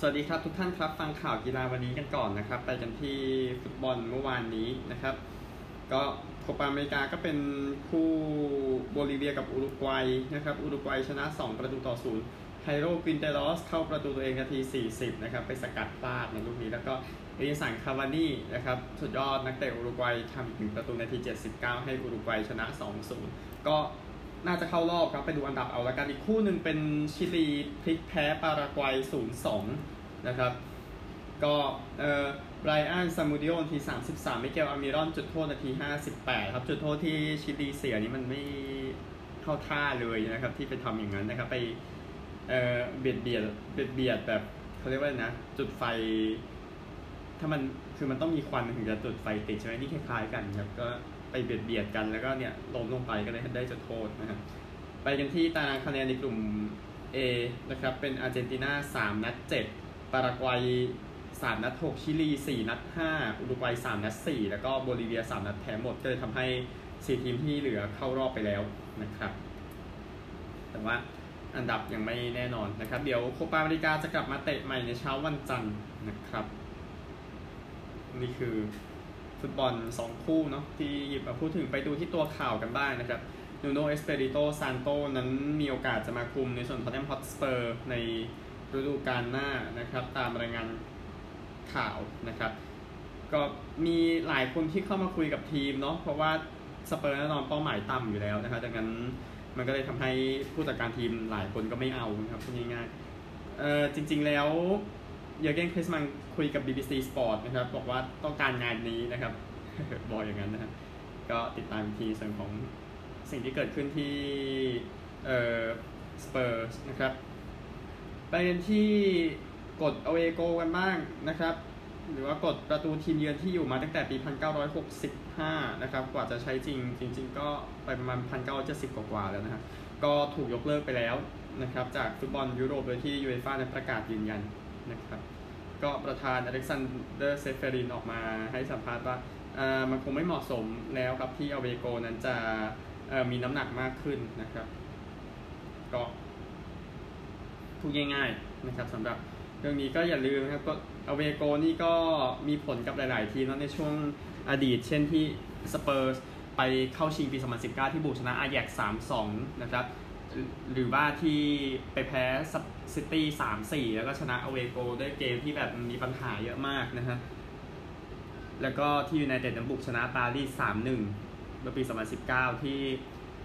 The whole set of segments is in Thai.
สวัสดีครับทุกท่านครับ ฟังข่าวกีฬาวันนี้กันก่อนนะครับ ไปกันที่ฟุตบอลเมื่อวานนี้นะครับ ก็โคปาอเมริกาก็เป็นคู่โบลิเวียกับอุรุกวัยนะครับอุรุกวัยชนะ 2 ประตูต่อศูนย์ไฮโรกินเตรอสเข้าประตูตัวเองนาที 40 นะครับ ไปสกัดพลาดในลูกนี้ แล้วก็เอดินสันคาวานี่นะครับ สุดยอดนักเตะอุรุกวัยทำอีกหนึ่งประตูนาที 79 ให้อุรุกวัยชนะ 2-0 ก็น่าจะเข้ารอบครับ ไปดูอันดับเอาละกันอีกคู่หนึ่งเป็นชิลีพลิกแพ้ปารากวัย 0-2 นะครับ ก็เอ่อไบรอันซามูดิโอนาที 33 มิเกลอามิรอนจุดโทษนาที 58 ครับ จุดโทษที่ชิลีเสียนี่มันไม่เข้าท่าเลยนะครับ ที่ไปทำอย่างนั้นนะครับ ไปเอ่อเบียดเบียดเบียดเบียดแบบเขาเรียกว่านะ จุดไฟ ถ้ามันคือมันต้องมีควันถึงจะจุดไฟติดใช่ไหมนี่คล้ายๆกันครับก็ไปเบียดเบียดกันแล้วก็เนี่ยล้มลงไปก็เลยได้จุดโทษนะครับไปกันที่ตารางคะแนนในกลุ่ม A นะครับเป็นอาร์เจนตินา3นัด7 ปารากวัย3นัด6ชิลี4นัด5อุรุกวัย3นัด4แล้วก็โบลิเวีย3นัดแพ้หมดก็เลยทำให้4ทีมที่เหลือเข้ารอบไปแล้วนะครับ แต่ว่าอันดับยังไม่แน่นอนนะครับ เดี๋ยวโคปาอเมริกาจะกลับมาเตะใหม่ในเช้าวันจันทร์นะครับ นี่คือฟุตบอล 2 คู่เนาะที่หยิบมาพูดถึงไปดูที่ตัวข่าวกันบ้างนะครับนูโนเอสเปริโตซานโตนั้นมีโอกาสจะมาคุมในส่วนของท็อตแนมฮอตสเปอร์ใน ฤดูกาลหน้านะครับตามรายงานข่าวนะครับ ก็มีหลายคนที่เข้ามาคุยกับทีมเนาะเพราะว่าสเปอร์แน่นอนเป้าหมายต่ำอยู่แล้วนะครับดังนั้นมันก็เลยทำให้ผู้จัดการทีมหลายคนก็ไม่เอานะครับพูดง่ายๆเออจริง ๆแล้วเยอร์เกนคลินส์มันน์คุยกับ BBC Sport นะครับบอกว่าต้องการงานนี้นะครับบอกอย่างนั้นนะครับก็ติดตามทีส่วนของสิ่งที่เกิดขึ้นที่เอ่อสเปอร์นะครับ ไปกันที่กดเอาเอโกกันบ้างนะครับ หรือว่ากดประตูทีมเยือนที่อยู่มาตั้งแต่ปี 1965 นะครับ กว่าจะใช้จริง จริง ๆ ก็ไปประมาณ 1970 กว่าๆแล้วนะครับก็ถูกยกเลิกไปแล้วนะครับจากฟุตบอลยุโรปโดยที่ยูเอฟ่าได้ประกาศยืนยันนะครับก็ประธานอเล็กซานเดอร์เซฟเฟรินออกมาให้สัมภาษณ์ว่ามันคงไม่เหมาะสมแล้วครับที่ away goal นั้นจะมีน้ำหนักมากขึ้นนะครับ ก็ พูดง่ายๆนะครับสำหรับเรื่องนี้ก็อย่าลืมนะครับก็ away goal นี่ก็มีผลกับหลาย ๆ ทีมในช่วงอดีต เช่นที่สเปอร์สไปเข้าชิงปี 2019 ที่บุกชนะอาแยกซ์ 3-2 นะครับหรือว่าที่ไปแพ้ซิตี้3-4แล้วก็ชนะ away goal ด้วยเกมที่แบบมีปัญหาเยอะมากนะฮะ แล้วก็ที่ยูไนเต็ดนั้นบุกชนะปารีส3-1เมื่อปี 2019 ที่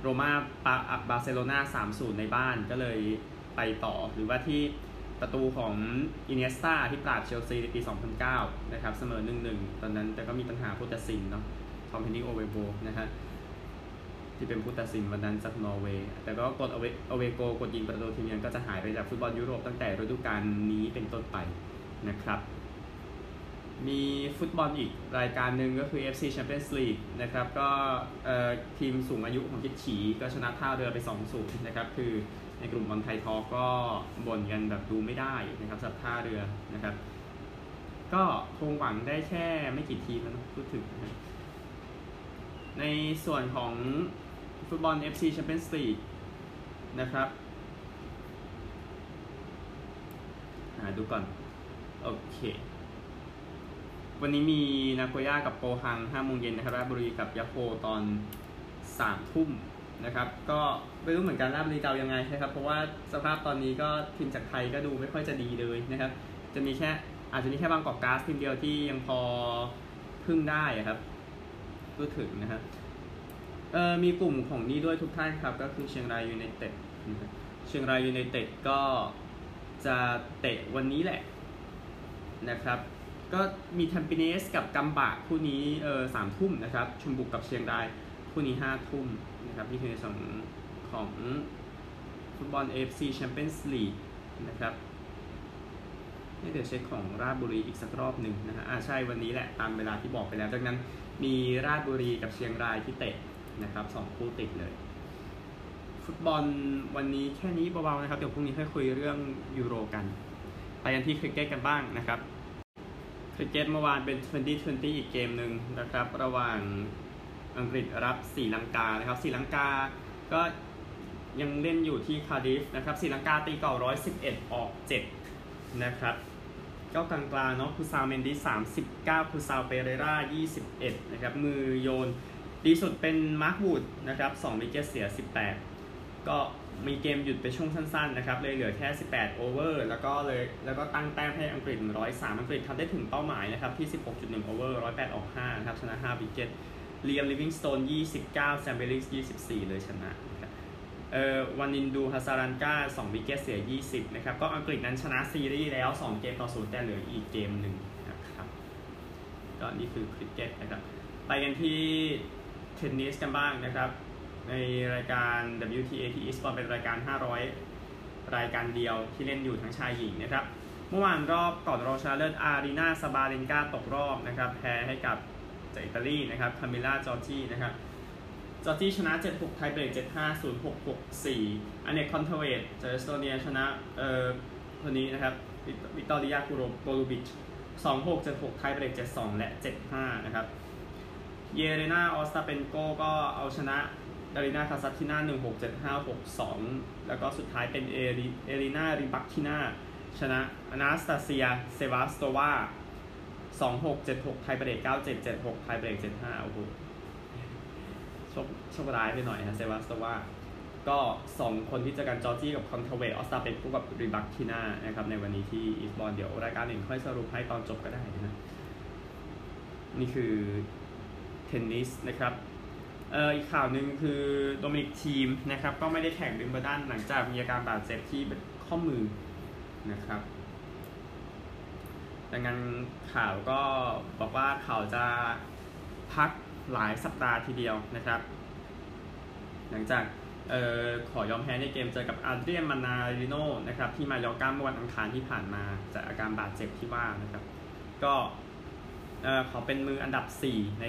โรมาปราบบาร์เซโลนา3-0 ในบ้านก็เลย ไปต่อ หรือว่าที่ประตูของอิเนียสตาที่ปราบเชลซีในปี 2009 นะครับ เสมอ 1-1 ตอนนั้นแต่ก็มีปัญหาผู้ตัดสินเนาะทอมเฮนนิงโอเวรโบนะฮะที่เป็นผู้ตัดสินวันนั้นจากนอร์เวย์แต่ก็กดอเวโกกดยิงประตูทีมเยือนก็จะหายไปจากฟุตบอลยุโรปตั้งแต่ฤดูกาลนี้เป็นต้นไปนะครับ มีฟุตบอลอีกรายการหนึ่งก็คือ FC Champions League นะครับ ก็ทีมสูงอายุของคิดฉีก็ชนะท่าเรือไป 2-0 นะครับ คือ ในกลุ่มบอลไทยทอก็บ่นกันแบบดูไม่ได้นะครับสับท่าเรือนะครับ ก็คงหวังได้แค่ไม่กี่ทีมนะพูดถึงนะในส่วนของฟุตบอล FC Champions League นะครับหาดูก่อน โอเค วันนี้มีนาโกย่ากับโปฮัง5โมงเย็นนะครับราชบุรีกับยาโฮตอน3ทุ่ม นะครับ ก็ไม่รู้เหมือนกันราบรีจะยังไงนะครับ เพราะว่าสภาพตอนนี้ก็ทีมจากไทยก็ดูไม่ค่อยจะดีเลยนะครับ จะมีแค่อาจจะมีแค่บางกอกกล๊าสทีมเดียวที่ยังพอพึ่งได้ครับพูดถึงนะครับเออมีกลุ่มของนี้ด้วยทุกท่านครับ ก็คือเชียงรายยูไนเต็ดเชียงรายยูไนเต็ดก็จะเตะวันนี้แหละนะครับก็มีทัมปิเนสกับกัมบะคู่นี้เออสามทุ่มนะครับ ชุนบุกกับเชียงราย คู่นี้ห้าทุ่มนะครับนี่คือในส่วนของฟุตบอล AFC Champions League นะครับเดี๋ยวเช็คของราชบุรีอีกสักรอบหนึ่งนะฮะอ่าใช่วันนี้แหละตามเวลาที่บอกไปแล้วดังนั้นมีราชบุรีกับเชียงรายที่เตะนะครับสองคู่ติดเลย ฟุตบอลวันนี้แค่นี้เบาๆนะครับ เดี๋ยวพรุ่งนี้ค่อยคุยเรื่องยูโรกัน ไปกันที่คริกเก็ตกันบ้างนะครับคริกเก็ตเมื่อวานเป็น 2020 อีกเกมหนึ่งนะครับ ระหว่าง อังกฤษรับศรีลังกานะครับศรีลังกาก็ยังเล่นอยู่ที่คาดิฟนะครับศรีลังกาตีก่อน 111 ออก 7 นะครับก็กลางๆเนาะคูซาลเมนดิส39คูซาลเปเรรา21 นะครับ มือโยนดีสุดเป็นมาร์ควูดนะครับ2 wicket เสีย 18 ก็มีเกมหยุดไปช่วงสั้นๆนะครับ เลยเหลือแค่ 18 over แล้วก็เลยแล้วก็ตั้งแต้มให้อังกฤษ 103 อังกฤษทำได้ถึงเป้าหมายนะครับ ที่ 16.1 over 108 ออก 5 นะครับ ชนะ 5 wicket เลียมลิฟวิงสโตน29แซมบิลลิงส์24 เลยชนะนะครับเอ่อวานินดูฮาซารันกา2 wicket เสีย 20 นะครับ ก็อังกฤษนั้นชนะซีรีส์แล้ว 2 เกมต่อ0แต่เหลืออีกเกมหนึ่งนะครับ ก็นี่คือคริกเก็ตนะครับ ไปกันที่เทนนิสกันบ้างนะครับ ในรายการ WTA ที่ Eastbourne เป็นรายการ 500 รายการเดียวที่เล่นอยู่ทั้งชายหญิงนะครับ เมื่อวานรอบก่อนรองชนะเลิศอารีนาซาบาเลนกาตกรอบนะครับ แพ้ให้กับ จากอิตาลีนะครับคามิล่าจอร์จีนะครับจอร์จีชนะ 7-6 ไทยเบรก 7-5 0-6 6-4 อันเนตคอนทาเวตจากเอสโตเนียชนะเอ่อคนนี้นะครับวิตอริยาคูโรโกลูบิช2-6 7-6 ไทยเบรก 7-2 และ 7-5 นะครับ เยเรนาออสตาเปนโกก็เอาชนะดารินาคาซัตกิน่า1 6 7 5 6 2 แล้วก็สุดท้ายเป็นเอริเอรินาริบักทิน่าชนะอนาสตาเซีย เซวาสโตวา 2 6 7 6ไทเบรก9 7 7 6ไทเบรก7 5โอ้โหโชคโชคร้ายไปหน่อยฮะเซวาสโตวาก็2คนที่จะกับจอร์จี้กับคอนเทเวตออสตาเป็นคู่กับริบักทิน่านะครับในวันนี้ที่อีสต์บอร์นเดี๋ยวรายการหนึ่งค่อยสรุปให้ตอนจบก็ได้นะนี่คือเทนนิสนะครับเอ่ออีกข่าวหนึ่งคือโดมินิกทีมนะครับก็ไม่ได้แข่งวิมเบิลดันหลังจากมีอาการบาดเจ็บที่ข้อมือนะครับ ดังนั้นข่าวก็บอกว่าเขาจะพักหลายสัปดาห์ทีเดียวนะครับ หลังจากออขอยอมแพ้ในเกมเจอกับอาเดรียนมานาริโนนะครับที่มายอกาเมื่อวันอังคารที่ผ่านมาจากอาการบาดเจ็บที่ว่านะครับ ก็เออเขาเป็นมืออันดับ 4 ใน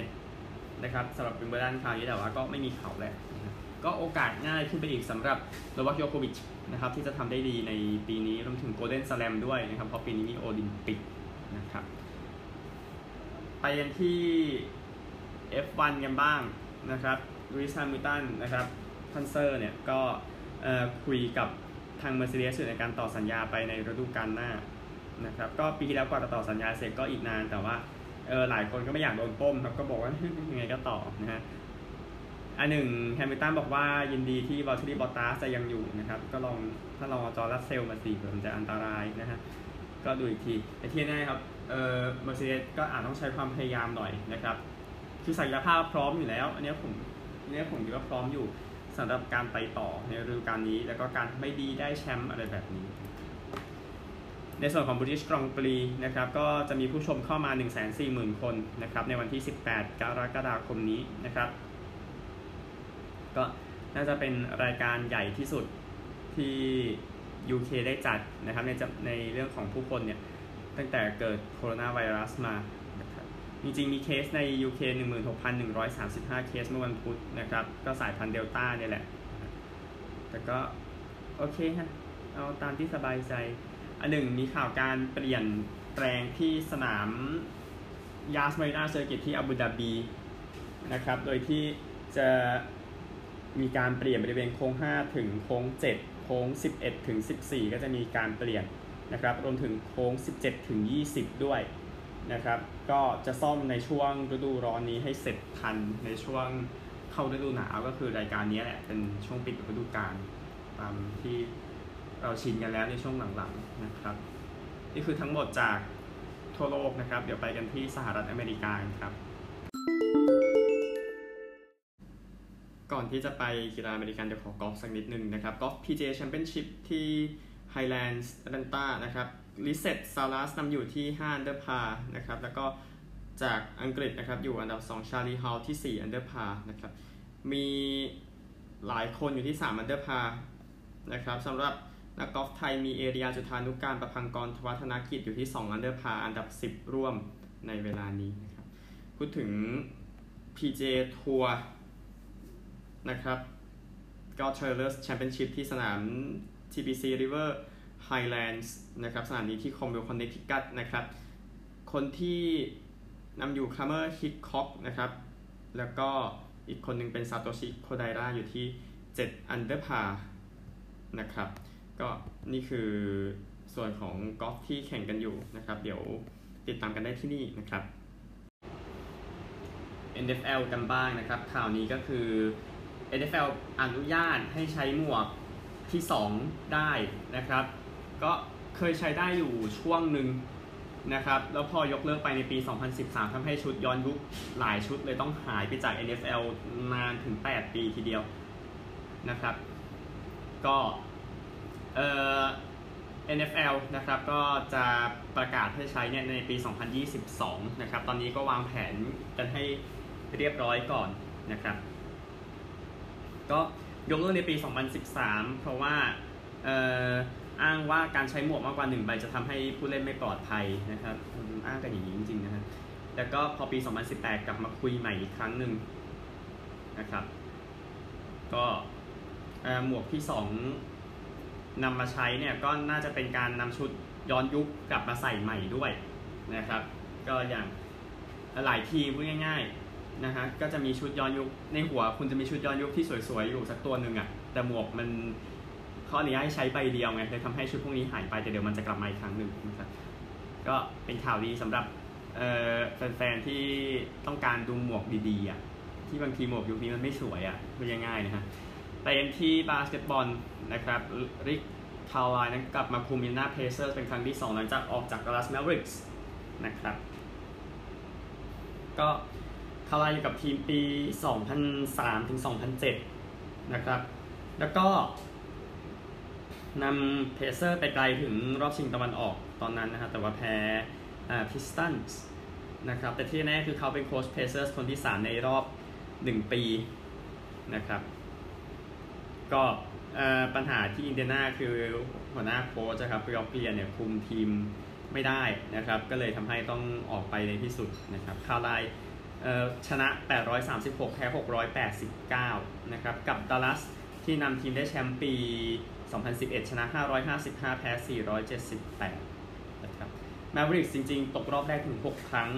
นะครับสำหรับวิมเบิลดันคราวนี้แต่ว่าก็ไม่มีเขาแล้วนะก็โอกาสง่ายขึ้นไปอีกสำหรับโนวัคโยโควิชนะครับที่จะทำได้ดีในปีนี้รวมถึง Golden Slam ด้วยนะครับเพราะปีนี้มีโอลิมปิก นะครับ ไปกันที่ F1 กันบ้างนะครับลุยส์แฮมิลตันนะครับท่านเซอร์เนี่ยก็คุยกับทาง Mercedes ในการต่อสัญญาไปในฤดูกาลหน้านะครับก็ปีที่แล้วกว่าจะต่อสัญญาเสร็จก็อีกนานแต่ว่าเออหลายคนก็ไม่อยากโดนป้มครับก็บอกว่ายังไงก็ต่อนะฮะอันหนึ่งแฮมิลตันบอกว่ายินดีที่บอลที่บอตตาสจะยังอยู่นะครับ ก็ลองถ้าลองจอร์จรัสเซลมาสิมันจะอันตรายนะฮะ ก็ดูอีกทีแต่ที่แน่ครับเออเมอร์เซเดสก็อาจต้องใช้ความพยายามหน่อยนะครับคือศักยภาพพร้อมอยู่แล้ว อันนี้ผมอันนี้ผมคิดว่าพร้อมอยู่สำหรับการไปต่อในฤดูกาลนี้ แล้วก็การไม่ดีได้แชมป์อะไรแบบนี้ ในส่วนของ British Grand Prix นะครับก็จะมีผู้ชมเข้ามา 140,000 คนนะครับในวันที่ 18 กรกฎาคมนี้นะครับ ก็น่าจะเป็นรายการใหญ่ที่สุดที่ UK ได้จัดนะครับในในเรื่องของผู้คนเนี่ยตั้งแต่เกิดโคโรนาไวรัสมานะครับจริงๆ มีเคสใน UK 16,135 เคสเมื่อวันพุธนะครับ ก็สายพันธุ์เดลต้าเนี่ยแหละ แต่ก็ โอเคฮะเอาตามที่สบายใจ อันหนึ่งมีข่าวการเปลี่ยนแปลงที่สนามยาสมารินาเซอร์กิตที่อาบูดาบีนะครับ โดยที่จะมีการเปลี่ยนบริเวณโค้ง 5 ถึงโค้ง 7 โค้ง 11 ถึง 14 ก็จะมีการเปลี่ยนนะครับ รวมถึงโค้ง 17 ถึง 20 ด้วยนะครับ ก็จะซ่อมในช่วงฤดูร้อนนี้ให้เสร็จทันในช่วงเข้าฤดูหนาวก็คือรายการนี้แหละเป็นช่วงปิดฤดูกาลตามที่เราชินกันแล้วในช่วงหลังๆนะครับ นี่คือทั้งหมดจากทั่วโลกนะครับ เดี๋ยวไปกันที่สหรัฐอเมริกาครับ ก่อนที่จะไปกีฬาอเมริกันเดี๋ยวขอกอล์ฟสักนิดนึงนะครับกอล์ฟ PGA Championship ที่ Highlands Atlanta นะครับลิเซตซาลัสนำอยู่ที่5อันเดอร์พาร์นะครับแล้วก็จากอังกฤษนะครับอยู่อันดับ 2 ชาร์ลีย์ฮัลล์ที่4อันเดอร์พาร์นะครับมีหลายคนอยู่ที่ 3 อันเดอร์พาร์นะครับสำหรับนักกอล์ฟไทยมีเอรียาจุฑานุกาลปภังกรธวัชธนกิจอยู่ที่ 2 อันเดอร์พาร์อันดับ 10 ร่วมในเวลานี้นะครับพูดถึง PGA ทัวร์ นะครับก็ Travelers Championship ที่สนาม TPC River Highlands นะครับสนามนี้ที่ครอมเวลล์คอนเนติคัตนะครับ คนที่นำอยู่เครเมอร์ฮิคคอกนะครับ แล้วก็อีกคนหนึ่งเป็นซาโตชิโคไดระอยู่ที่ 7 อันเดอร์พาร์นะครับ ก็นี่คือส่วนของกอล์ฟที่แข่งกันอยู่นะครับ เดี๋ยวติดตามกันได้ที่นี่นะครับ NFL กันบ้างนะครับ ข่าวนี้ก็คือ NFL อนุญาตให้ใช้หมวกที่ 2 ได้นะครับ ก็เคยใช้ได้อยู่ช่วงหนึ่งนะครับ แล้วพอยกเลิกไปในปี 2013ทำให้ชุดย้อนยุคหลายชุดเลยต้องหายไปจาก NFL นานถึง 8 ปีทีเดียวนะครับ ก็เอ่อ NFL นะครับก็จะประกาศให้ใช้เนี่ยในปี 2022 นะครับ ตอนนี้ก็วางแผนกันให้เรียบร้อยก่อนนะครับ ก็ยกเลิกในปี 2013 เพราะว่าอ้างว่าการใช้หมวกมากกว่า1ใบจะทำให้ผู้เล่นไม่ปลอดภัยนะครับอ้างกันอย่างนี้จริงๆนะครับแล้วก็พอปี 2018 กลับมาคุยใหม่อีกครั้งหนึ่งนะครับ ก็หมวกที่ 2นำมาใช้เนี่ยก็น่าจะเป็นการนำชุดย้อนยุคกลับมาใส่ใหม่ด้วยนะครับ ก็อย่างหลายทีพูดง่าย ๆ นะฮะก็จะมีชุดย้อนยุคในหัว คุณจะมีชุดย้อนยุคที่สวยๆอยู่สักตัวหนึ่งอะ่ะแต่หมวกมันข้อนี้ให้ใช้ใบเดียวไงเลยทำให้ชุดพวกนี้หายไปแต่เดี๋ยวมันจะกลับมาอีกครั้งหนึ่งนะครับก็เป็นข่าวดีสำหรับแฟนๆที่ต้องการดูหมวกดีๆอะที่บางทีหมวกยุคนี้มันไม่สวยอะพูดง่ายๆนะฮะไปกันที่บาสเกตบอลนะครับริกคาร์ไลล์นั้นกลับมาคุมอินเดียนาเพเซอร์เป็นครั้งที่ 2 หลังจากออกจากดัลลัสแมฟเวอริกส์นะครับ ก็ คาร์ไลล์อยู่กับทีมปี 2003ถึง2007 นะครับ แล้วก็นำเพเซอร์ไปไกลถึงรอบชิงตะวันออกตอนนั้นนะครับแต่ว่าแพ้พิสตันส์นะครับแต่ที่แน่คือเขาเป็นโค้ชเพเซอร์คนที่ 3 ในรอบ 1 ปีนะครับก็ปัญหาที่อินเดียนาคือหัวหน้าโค้ชครับริออเปียเนี่ยคุมทีมไม่ได้นะครับ ก็เลยทำให้ต้องออกไปในที่สุดนะครับคาไล ชนะ 836 แพ้ 689 นะครับ กับดัลลัสที่นำทีมได้แชมป์ปี 2011 ชนะ 555 แพ้ 478 นะครับแมวริกจริง ๆ ตกรอบแรกถึง 6 ครั้ง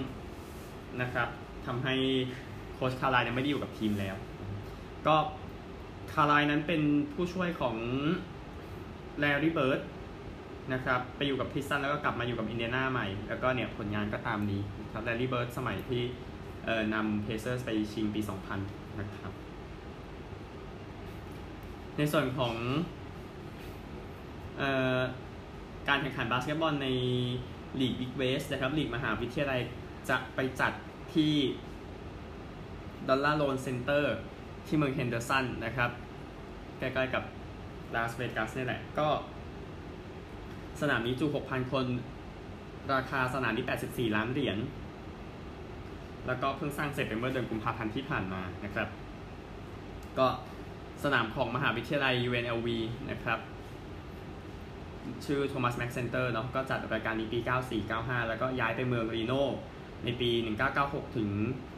นะครับทำให้โค้ชคาไลเนี่ยไม่ได้อยู่กับทีมแล้ว ก็คาร์ไลล์นั้นเป็นผู้ช่วยของแลรี่เบิร์ดนะครับไปอยู่กับพิสตันแล้วก็กลับมาอยู่กับอินเดียนาใหม่ แล้วก็เนี่ยผลงานก็ตามนี้ครับแลรี่เบิร์ดสมัยที่ นำเพเซอร์ไปชิงปี 2000 นะครับ ในส่วนของออการแข่งขันบาสเกตบอลในลีก Big West นะครับลีกมหาวิทยาลัยจะไปจัดที่ Dollar Loan Center ที่เมืองเฮนเดอร์สันนะครับ ใกล้ๆกับลาสเวกัสนี่แหละ ก็ สนามนี้จุ 6,000 คน ราคาสนามนี้ 84 ล้านเหรียญ แล้วก็เพิ่งสร้างเสร็จไปเมื่อเดือนกุมภาพันธ์ที่ผ่านมานะครับ ก็สนามของมหาวิทยาลัย UNLV นะครับ ชื่อ Thomas Mack Center เนาะก็จัดรายการนี้ปี 94-95 แล้วก็ย้ายไปเมืองรีโนในปี 1996 ถึง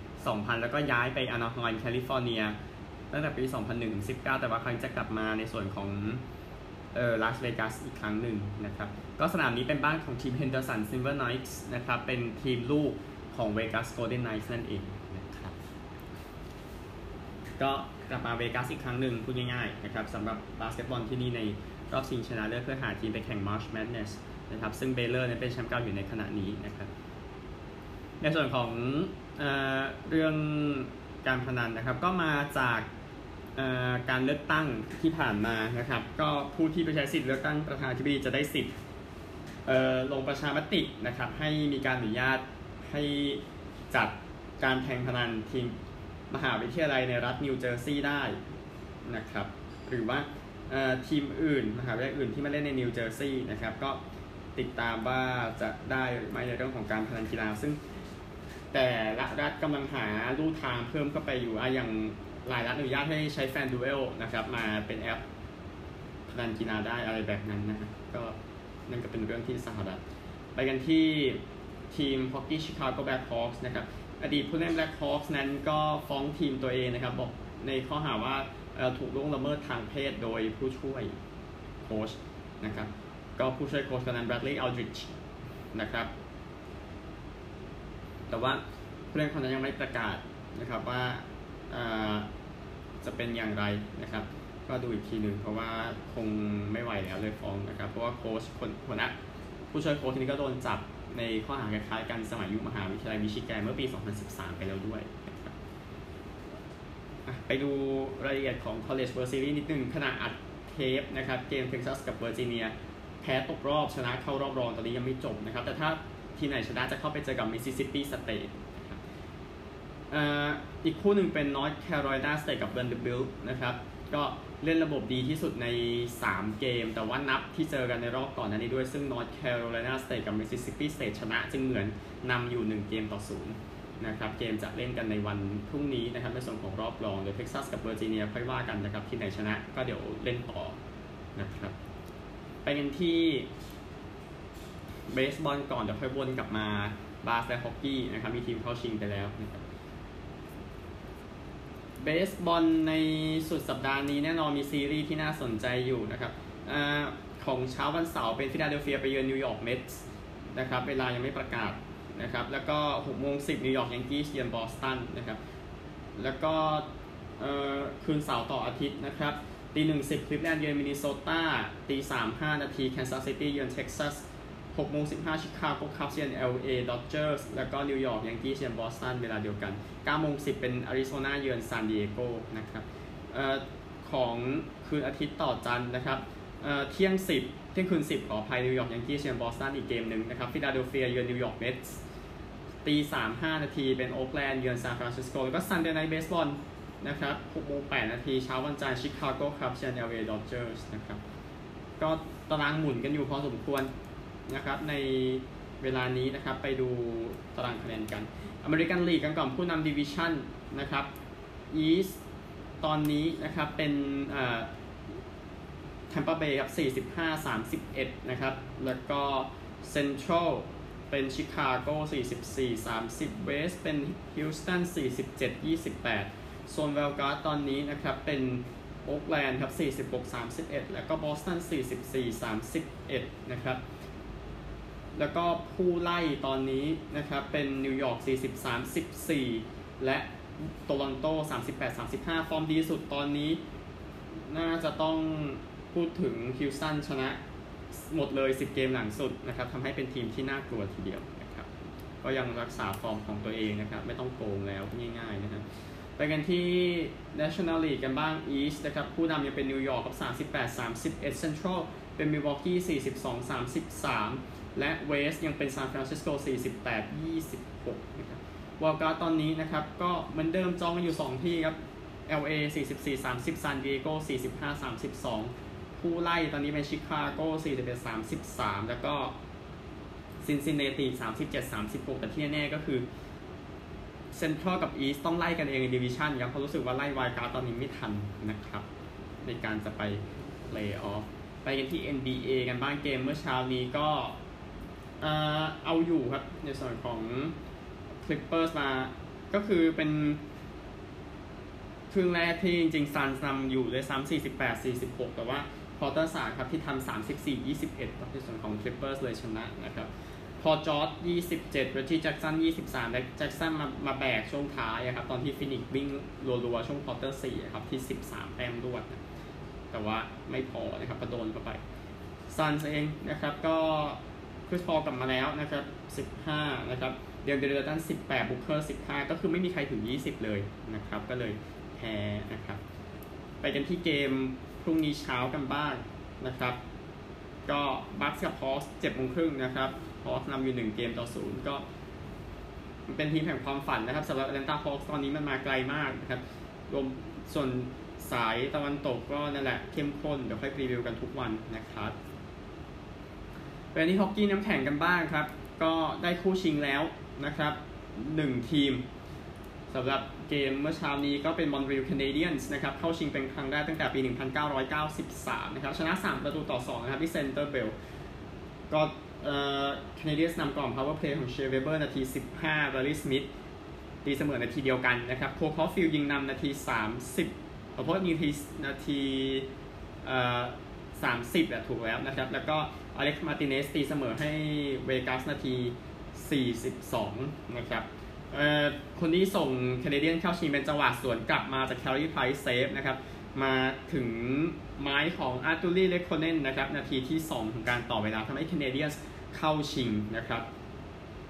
2000 แล้วก็ย้ายไปอนาไฮม์แคลิฟอร์เนีย ตั้งแต่ปี 2001ถึง19 แต่ว่าครั้งจะกลับมาในส่วนของเออลาสเวกัสอีกครั้งหนึ่งนะครับ ก็สนามนี้เป็นบ้านของทีม Henderson Silver Knights นะครับ เป็นทีมลูก ของ Vegas Golden Knights นั่นเองนะครับ ก็กลับมาเวกัสอีกครั้งหนึ่งพูดง่ายๆนะครับสำหรับบาสเกตบอลที่นี่ในรอบชิงชนะเลิศเพื่อหาทีมไปแข่ง March Madness นะครับซึ่งเบลเลอร์เป็นแชมป์เก่าอยู่ในขณะนี้นะครับในส่วนของเอเรื่องการพนันนะครับ ก็มาจากการเลือกตั้งที่ผ่านมานะครับ ก็ผู้ที่ไปใช้สิทธิ์เลือกตั้งประธานาธิบดีจะได้สิทธิ์ลงประชามตินะครับ ให้มีการอนุญาต ให้จัดการแทงพนันทีมมหาวิทยาลัยในรัฐนิวเจอร์ซีย์ได้นะครับหรือว่าทีมอื่น มหาวิทยาลัยอื่นที่มาเล่นในนิวเจอร์ซีย์นะครับก็ติดตามว่าจะได้หรือไม่ในเรื่องของการพนันกีฬา ซึ่งแต่ละรัฐกำลังหาลู่ทางเพิ่มเข้าไปอยู่อะอย่างหลายรัฐอนุญาตให้ใช้แฟนดูเอลนะครับมาเป็นแอปพนันกีฬาได้อะไรแบบนั้นนะก็นั่นก็เป็นเรื่องที่สหรัฐไปกันที่ ทีมฮอกกี้ชิคาโกแบล็คฮอคส์นะครับอดีตผู้เล่นแบล็คฮอคส์นั้นก็ฟ้องทีมตัวเองนะครับบอกในข้อหาว่าถูกล่วงละเมิดทางเพศโดยผู้ช่วยโค้ชนะครับก็ผู้ช่วยโค้ชคนนั้นแบรดลีย์อัลดริชนะครับแต่ว่าผู้เล่นคนนั้นยังไม่ประกาศนะครับว่าจะเป็นอย่างไรนะครับ ก็ดูอีกทีหนึ่งเพราะว่าคงไม่ไหวแล้วเลยฟ้องนะครับ เพราะว่าโค้ชคนหัวหน้าผู้ช่วยโค้ชนี้ก็โดนจับ ในข้อหาคล้ายกันสมัยยุคมหาวิทยาลัยมิชิแกนเมื่อปี 2013 ไปแล้วด้วย ไปดูรายละเอียดของ College World Series นิดนึงขณะอัดเทปนะครับเกมเท็กซัสกับเวอร์จิเนียแพ้ตกรอบชนะเข้ารอบรองตอนนี้ยังไม่จบนะครับ แต่ถ้าทีมไหนชนะจะเข้าไปเจอกับมิสซิสซิปปีสเตทอีกคู่หนึ่งเป็น North Carolina State กับ Vanderbilt นะครับก็ เล่นระบบดีที่สุดใน 3 เกม แต่ว่านับที่เจอกันในรอบก่อนนั้นนี้ด้วยซึ่ง North Carolina State กับ Mississippi State ชนะ จึงเหมือนนำอยู่ 1 เกมต่อ0นะครับเกมจะเล่นกันในวันพรุ่งนี้นะครับในส่วนของรอบรองโดยเท็กซัสกับเวอร์จิเนียค่อยว่ากันนะครับทีมไหนชนะก็เดี๋ยวเล่นต่อนะครับไปกันที่เบสบอลก่อนเดี๋ยวค่อยวนกลับมาบาสและฮอกกี้นะครับมีทีมเข้าชิงไปแล้วนะครับ เบสบอลในสุดสัปดาห์นี้แน่นอนมีซีรีส์ที่น่าสนใจอยู่นะครับอของเช้าวันเสาร์เป็นฟิลาเดลเฟียไปเยือนนิวยอร์กเมทส์นะครับเวลายังไม่ประกาศนะครับแล้วก็6โมง10นิวยอร์กยังกี้เยือนบอสตันนะครับแล้วก็คืนเสาร์ต่ออาทิตย์นะครับตีหนึ่งสิบคลิฟแลนด์เยือนมินนิโซตาตีสามห้านาทีแคนซัสซิตี้เยือนเท็กซัส 6โมง15ชิคาโกคับเซียน LA Dodgers แล้วก็นิวยอร์กยังกี้เยือนบอสตันเวลาเดียวกัน9โมง10 เป็นอาริโซนาเยือนซานดิเอโกนะครับออของคืนอาทิตย์ต่อจันนะครับเเที่ยง 10 เที่ยงคืน 10 ขออภัยนิวยอร์กยังกี้เยือนบอสตันอีกเกมหนึ่งนะครับฟิลาเดลเฟียเยือนนิวยอร์กเมทส์ตี3 5นาทีเป็นโอ๊กแลนด์เยือนซานฟรานซิสโกแล้วก็ Sunday Night Baseball นะครับ6โมง8นาทีเช้าวันจันทร์ชิคาโก Cubs เยือน LA Dodgers นะครับก็ตารางหมุนกันอยู่พอสมควร นะครับในเวลานี้นะครับไปดูตารางคะแนนกัน American League กันก่อนผู้นำดิวิชั่นนะครับ East ตอนนี้นะครับเป็นแทมเปอร์เบย์ครับ45 31 นะครับ แล้วก็เซ็นทรัลเป็นชิคาโก44 30 West เป็นฮิวสตัน47 28 โซน Wild Card ตอนนี้นะครับเป็นโอ๊กแลนด์ครับ46 31 แล้วก็บอสตัน44 31 นะครับ แล้วก็ผู้ไล่ตอนนี้นะครับเป็นนิวยอร์ก40 34และโตรอนโต 38 35 ฟอร์มดีสุดตอนนี้ น่าจะต้องพูดถึงฮิวสตันชนะหมดเลย 10 เกมหลังสุดนะครับทำให้เป็นทีมที่น่ากลัวทีเดียวนะครับก็ยังรักษาฟอร์มของตัวเองนะครับ ไม่ต้องโกงแล้วง่ายๆนะครับไปกันที่ National League กันบ้าง East นะครับผู้นำยังเป็นนิวยอร์กกับ 38 31 Central เป็นมิลวอกกี้42 33 และ West ยังเป็นซานฟรานซิสโก 48 26 นะครับ Wild Card ตอนนี้นะครับ ก็เหมือนเดิมจองกันอยู่ 2 ที่ครับ LA 44 30 San Diego 45 32 ผู้ไล่ตอนนี้เป็นชิคาโก41 33 แล้วก็ซินซินเนติ37 36 แต่ที่แน่ๆก็คือเซ็นทรัลกับ East ต้องไล่กันเองในดิวิชันครับเพราะรู้สึกว่าไล่ Wild Card ตอนนี้ไม่ทันนะครับ ในการจะไปเพลย์ออฟไปกันที่ NBA กันบ้างเกมเมื่อเช้านี้ก็ เอาอยู่ครับในส่วนของ Clippers มาก็คือเป็นครึ่งแรกที่จริงๆ Suns นำอยู่เลยซ้ำ48 46 แต่ว่าพอเตอร์สาครับที่ทำ34 21ในส่วนของ Clippers เลยชนะนะครับ Paul George 27 Reggie Jackson 23 และแจ็คสันมามาแบกช่วงท้ายครับตอนที่ฟีนิกซ์วิ่งรัวๆช่วง quarter 4ครับที่ 13 แต้มรวดนะแต่ว่าไม่พอนะครับก็โดนเข้าไป Suns เองนะครับก็ Chris Paul กลับมาแล้วนะครับ 15 นะครับ Deandre Ayton 18 Booker 15 ก็คือไม่มีใครถึง 20 เลยนะครับ ก็เลยแพ้นะครับ ไปกันที่เกมพรุ่งนี้เช้ากันบ้างนะครับ ก็ Bucks กับ Hawks 7โมงครึ่งนะครับ Hawks นำอยู่ 1 เกมต่อ0ก็มันเป็นทีมแห่งความฝันนะครับสำหรับแอตแลนตา Hawks ตอนนี้มันมาไกลมากนะครับรวมส่วนสายตะวันตกก็นั่นแหละเข้มข้น เดี๋ยวค่อยรีวิวกันทุกวันนะครับ เป็นที่ฮอกกี้น้ำแข็งกันบ้างครับ ก็ได้คู่ชิงแล้วนะครับหนึ่งทีมสำหรับเกมเมื่อเช้านี้ก็เป็น Montreal Canadiens นะครับเข้าชิงเป็นครั้งแรกตั้งแต่ปี 1993 นะครับ ชนะ 3 ประตูต่อ 2 นะครับที่เซนเตอร์เบลล์ก็เอ่อ Canadiens นำก่อน power play ของ Shea Weber นาที 15 Reilly Smith ตีเสมอนาทีเดียวกันนะครับ Cole Caufield ยิงนำนาที 30ขอโทษนาทีนาทีเอ่อ 30อะถูกแล้วนะครับ แล้วก็ Alec Martinez ตีเสมอให้เวกัสนาที 42 นะครับคนที่ส่ง Canadiens เข้าชิงเป็นจังหวะสวนกลับมาจาก Carey Price เซฟนะครับ มาถึงไม้ของอาร์ตูรี่เลคโคเนนนะครับ นาทีที่ 2 ของการต่อเวลาทำให้แคนาเดียนเข้าชิงนะครับ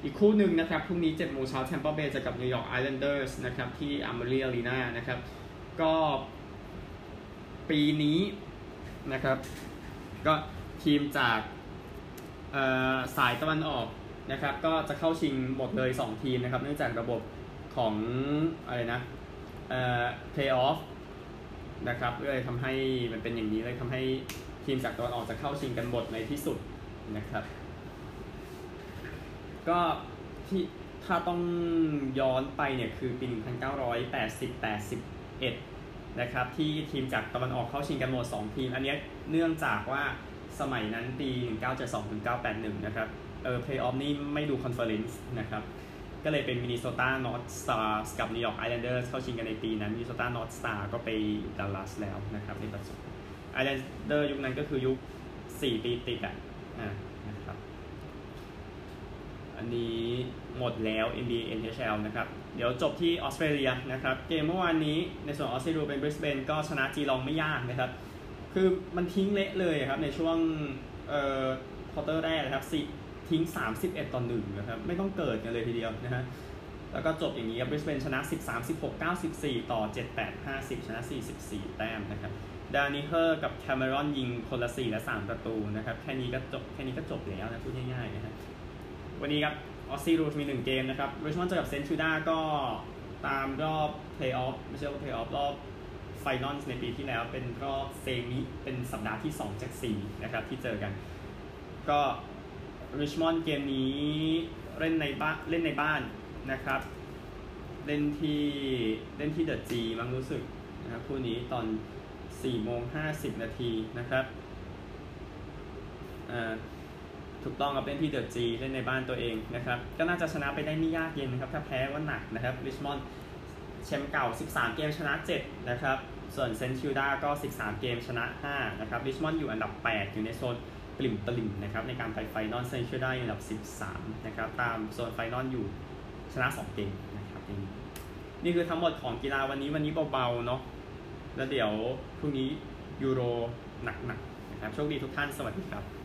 อีกคู่หนึ่งนะครับ พรุ่งนี้7โมงเช้าแชมเปอร์เบย์จะกับนิวยอร์กไอแลนเดอร์สนะครับ ที่อาร์เมรีอารีนานะครับ ก็ปีนี้ นะครับ ก็ทีมจากสายตะวันออกนะครับ ก็จะเข้าชิงหมดเลย 2 ทีมนะครับ เนื่องจากระบบของอะไรนะเอ่อ play off นะครับก็เลยทำให้มันเป็นอย่างนี้เลยทำให้ทีมจากตะวันออกจะเข้าชิงกันหมดในที่สุดนะครับ ก็ที่ถ้าต้องย้อนไปเนี่ยคือปี 1980-81 นะครับที่ทีมจากตะวันออกเข้าชิงกันหมด 2 ทีม อันนี้เนื่องจากว่าสมัยนั้นปี 1972-1981 นะครับเออเพลย์ออฟนี่ไม่ดู conference นะครับก็เลยเป็นมินนิโซตานอร์ทสตาร์กับนิวยอร์กไอแลนเดอร์เข้าชิงกันในปีนั้นมินนิโซตานอร์ทสตาร์ก็ไปดัลลัสแล้วนะครับในปัจจุบันไอแลนเดอร์ยุคนั้นก็คือยุค 4 ปีติดอะ อันนี้หมดแล้ว NBA NHL นะครับ เดี๋ยวจบที่ออสเตรเลียนะครับ เกมเมื่อวานนี้ในส่วนออสเตรเลียเป็นบริสเบนก็ชนะจีลองไม่ยากนะครับ คือมันทิ้งเละเลยครับในช่วงเอ่อควอเตอร์แรกนะครับสิทิ้ง 31 ต่อ1นะครับ ไม่ต้องเกิดกันเลยทีเดียวนะฮะแล้วก็จบอย่างนี้ครับบริสเบนชนะ 13 16 94 ต่อ 78 50 ชนะ 44 แต้มนะครับดานิเฮอร์กับแคมเมรอนยิงคนละ 4 และ 3 ประตูนะครับ แค่นี้ก็จบแค่นี้ก็จบแล้วนะพูดง่ายๆนะครับ วันนี้ครับออสซี่รูทมี 1 เกมนะครับริชมอนด์เจอกับเซนต์ชูด้าก็ตามรอบเพลย์ออฟไม่ใช่ว่าเพลย์ออฟรอบfinal ในปีที่แล้วเป็นรอบ semi เป็นสัปดาห์ที่ 2 จาก 4 นะครับ ที่เจอกัน ก็ริชมอนด์เกมนี้เล่นในบ้านเล่นในบ้านนะครับ เล่นที่เล่นที่เดอะจีมังรู้สึกนะครับคู่นี้ตอน4โมง50 นาทีนะครับอ่า ถูกต้องครับเล่นที่เดอะจีเล่นในบ้านตัวเองนะครับก็น่าจะชนะไปได้ไม่ยากเย็นนะครับถ้าแพ้ว่าหนักนะครับริชมอนด์แชมป์เก่า 13 เกมชนะ 7 นะครับ ส่วนเซนต์คิลดาก็ 13 เกมชนะ 5 นะครับริชมอนด์อยู่อันดับ 8 อยู่ในโซนปริ่มตลิ่งนะครับในการไป final เซนต์คิลดาอันดับ 13 นะครับตามโซน final อยู่ชนะ 2 เกมนะครับนี่นี่คือทั้งหมดของกีฬาวันนี้วันนี้เบาๆเนาะแล้วเดี๋ยวพรุ่งนี้ยูโรหนักๆนะครับโชคดีทุกท่านสวัสดีครับ